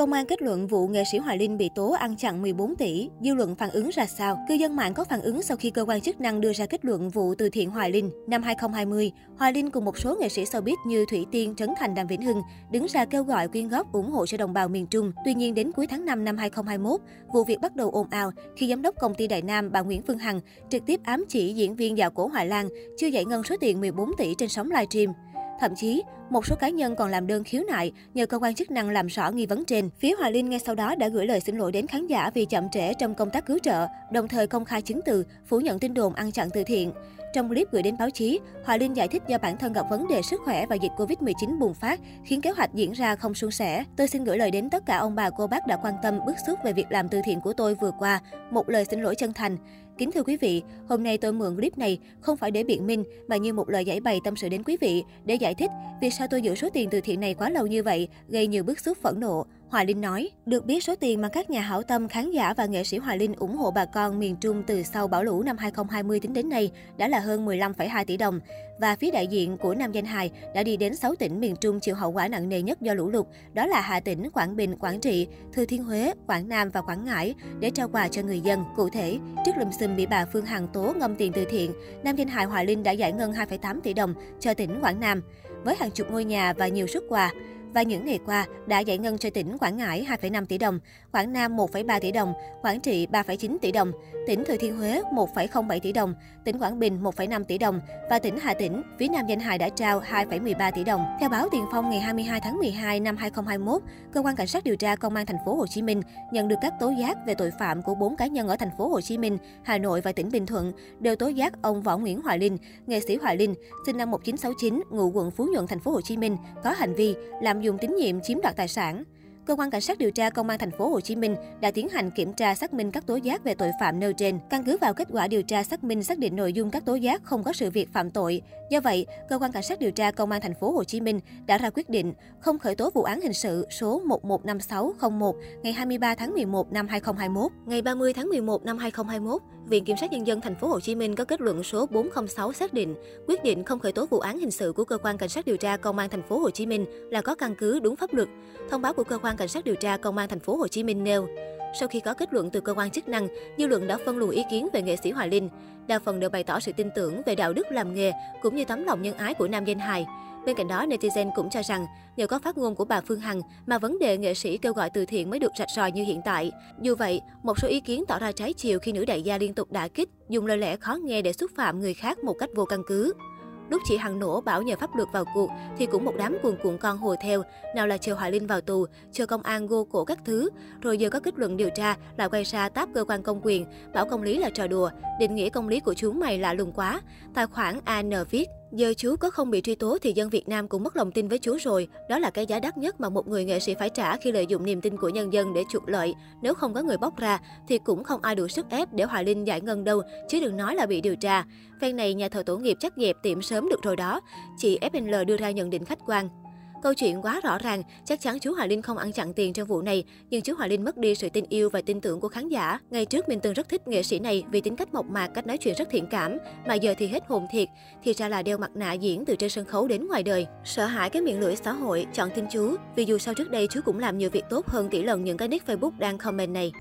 Công an kết luận vụ nghệ sĩ Hoài Linh bị tố ăn chặn 14 tỷ, dư luận phản ứng ra sao? Cư dân mạng có phản ứng sau khi cơ quan chức năng đưa ra kết luận vụ từ thiện Hoài Linh. Năm 2020, Hoài Linh cùng một số nghệ sĩ showbiz như Thủy Tiên, Trấn Thành, Đàm Vĩnh Hưng đứng ra kêu gọi quyên góp ủng hộ cho đồng bào miền Trung. Tuy nhiên đến cuối tháng 5 năm 2021, vụ việc bắt đầu ồn ào khi giám đốc công ty Đại Nam bà Nguyễn Phương Hằng trực tiếp ám chỉ diễn viên dạo cổ Hoài Lan chưa giải ngân số tiền 14 tỷ trên sóng livestream. Thậm chí, một số cá nhân còn làm đơn khiếu nại nhờ cơ quan chức năng làm rõ nghi vấn trên. Phía Hòa Linh ngay sau đó đã gửi lời xin lỗi đến khán giả vì chậm trễ trong công tác cứu trợ, đồng thời công khai chứng từ, phủ nhận tin đồn ăn chặn từ thiện. Trong clip gửi đến báo chí, Hòa Linh giải thích do bản thân gặp vấn đề sức khỏe và dịch Covid-19 bùng phát, khiến kế hoạch diễn ra không suôn sẻ. Tôi xin gửi lời đến tất cả ông bà cô bác đã quan tâm, bức xúc về việc làm từ thiện của tôi vừa qua. Một lời xin lỗi chân thành. Kính thưa quý vị, hôm nay tôi mượn clip này không phải để biện minh mà như một lời giải bày tâm sự đến quý vị để giải thích vì sao tôi giữ số tiền từ thiện này quá lâu như vậy, gây nhiều bức xúc phẫn nộ. Hoài Linh nói, được biết số tiền mà các nhà hảo tâm, khán giả và nghệ sĩ Hoài Linh ủng hộ bà con miền Trung từ sau bão lũ năm 2020 tính đến nay đã là hơn 15,2 tỷ đồng. Và phía đại diện của Nam Danh Hài đã đi đến 6 tỉnh miền Trung chịu hậu quả nặng nề nhất do lũ lụt, đó là Hà Tĩnh, Quảng Bình, Quảng Trị, Thừa Thiên Huế, Quảng Nam và Quảng Ngãi để trao quà cho người dân. Cụ thể, trước lùm xùm bị bà Phương Hằng tố ngâm tiền từ thiện, Nam Danh Hài Hoài Linh đã giải ngân 2,8 tỷ đồng cho tỉnh Quảng Nam với hàng chục ngôi nhà và nhiều xuất quà và những ngày qua đã giải ngân cho tỉnh Quảng Ngãi 2,5 tỷ đồng, Quảng Nam 1,3 tỷ đồng, Quảng Trị 3,9 tỷ đồng, tỉnh Thừa Thiên Huế 1,07 tỷ đồng, tỉnh Quảng Bình 1,5 tỷ đồng và tỉnh Hà Tĩnh, phía Nam danh hài đã trao 2,13 tỷ đồng. Theo báo Tiền Phong ngày 22 tháng 12 năm 2021, cơ quan cảnh sát điều tra công an thành phố Hồ Chí Minh nhận được các tố giác về tội phạm của bốn cá nhân ở thành phố Hồ Chí Minh, Hà Nội và tỉnh Bình Thuận đều tố giác ông Võ Nguyễn Hoài Linh, nghệ sĩ Hoài Linh, sinh năm 1969, ngụ quận Phú Nhuận thành phố Hồ Chí Minh, có hành vi làm dùng tín nhiệm chiếm đoạt tài sản. Cơ quan cảnh sát điều tra công an thành phố Hồ Chí Minh đã tiến hành kiểm tra xác minh các tố giác về tội phạm nêu trên. Căn cứ vào kết quả điều tra xác minh xác định nội dung các tố giác không có sự việc phạm tội. Do vậy, cơ quan cảnh sát điều tra công an thành phố Hồ Chí Minh đã ra quyết định không khởi tố vụ án hình sự số 115601 ngày 23 tháng 11 năm 2021. Ngày 30 tháng 11 năm 2021, Viện Kiểm sát nhân dân thành phố Hồ Chí Minh có kết luận số 406 xác định quyết định không khởi tố vụ án hình sự của cơ quan cảnh sát điều tra công an thành phố Hồ Chí Minh là có căn cứ đúng pháp luật. Thông báo của cơ quan cảnh sát điều tra công an thành phố Hồ Chí Minh nêu sau khi có kết luận từ cơ quan chức năng, dư luận đã phân luồng ý kiến về nghệ sĩ Hoài Linh. Đa phần đều bày tỏ sự tin tưởng về đạo đức làm nghề cũng như tấm lòng nhân ái của nam danh hài. Bên cạnh đó, netizen cũng cho rằng nhờ có phát ngôn của bà Phương Hằng mà vấn đề nghệ sĩ kêu gọi từ thiện mới được rạch ròi như hiện tại. Dù vậy, một số ý kiến tỏ ra trái chiều khi nữ đại gia liên tục đả kích, dùng lời lẽ khó nghe để xúc phạm người khác một cách vô căn cứ. Lúc chị Hằng nổ bảo nhờ pháp luật vào cuộc thì cũng một đám cuồng cuộn con hồ theo, nào là chờ Hoài Linh vào tù, chờ công an gô cổ các thứ, rồi giờ có kết luận điều tra lại quay ra táp cơ quan công quyền, bảo công lý là trò đùa, định nghĩa công lý của chúng mày lạ lùng quá. Tài khoản AN viết Giờ chú có không bị truy tố thì dân Việt Nam cũng mất lòng tin với chú rồi. Đó là cái giá đắt nhất mà một người nghệ sĩ phải trả khi lợi dụng niềm tin của nhân dân để trục lợi. Nếu không có người bóc ra thì cũng không ai đủ sức ép để Hoài Linh giải ngân đâu, chứ đừng nói là bị điều tra. Phen này nhà thờ tổ nghiệp chắc dẹp tiệm sớm được rồi đó. Chị FNL đưa ra nhận định khách quan. Câu chuyện quá rõ ràng, chắc chắn chú Hòa Linh không ăn chặn tiền trong vụ này, nhưng chú Hòa Linh mất đi sự tin yêu và tin tưởng của khán giả. Ngày trước mình từng rất thích nghệ sĩ này vì tính cách mộc mạc, cách nói chuyện rất thiện cảm, mà giờ thì hết hồn thiệt, thì ra là đeo mặt nạ diễn từ trên sân khấu đến ngoài đời. Sợ hãi cái miệng lưỡi xã hội, chọn tin chú, vì dù sao trước đây chú cũng làm nhiều việc tốt hơn tỷ lần những cái nick Facebook đang comment này.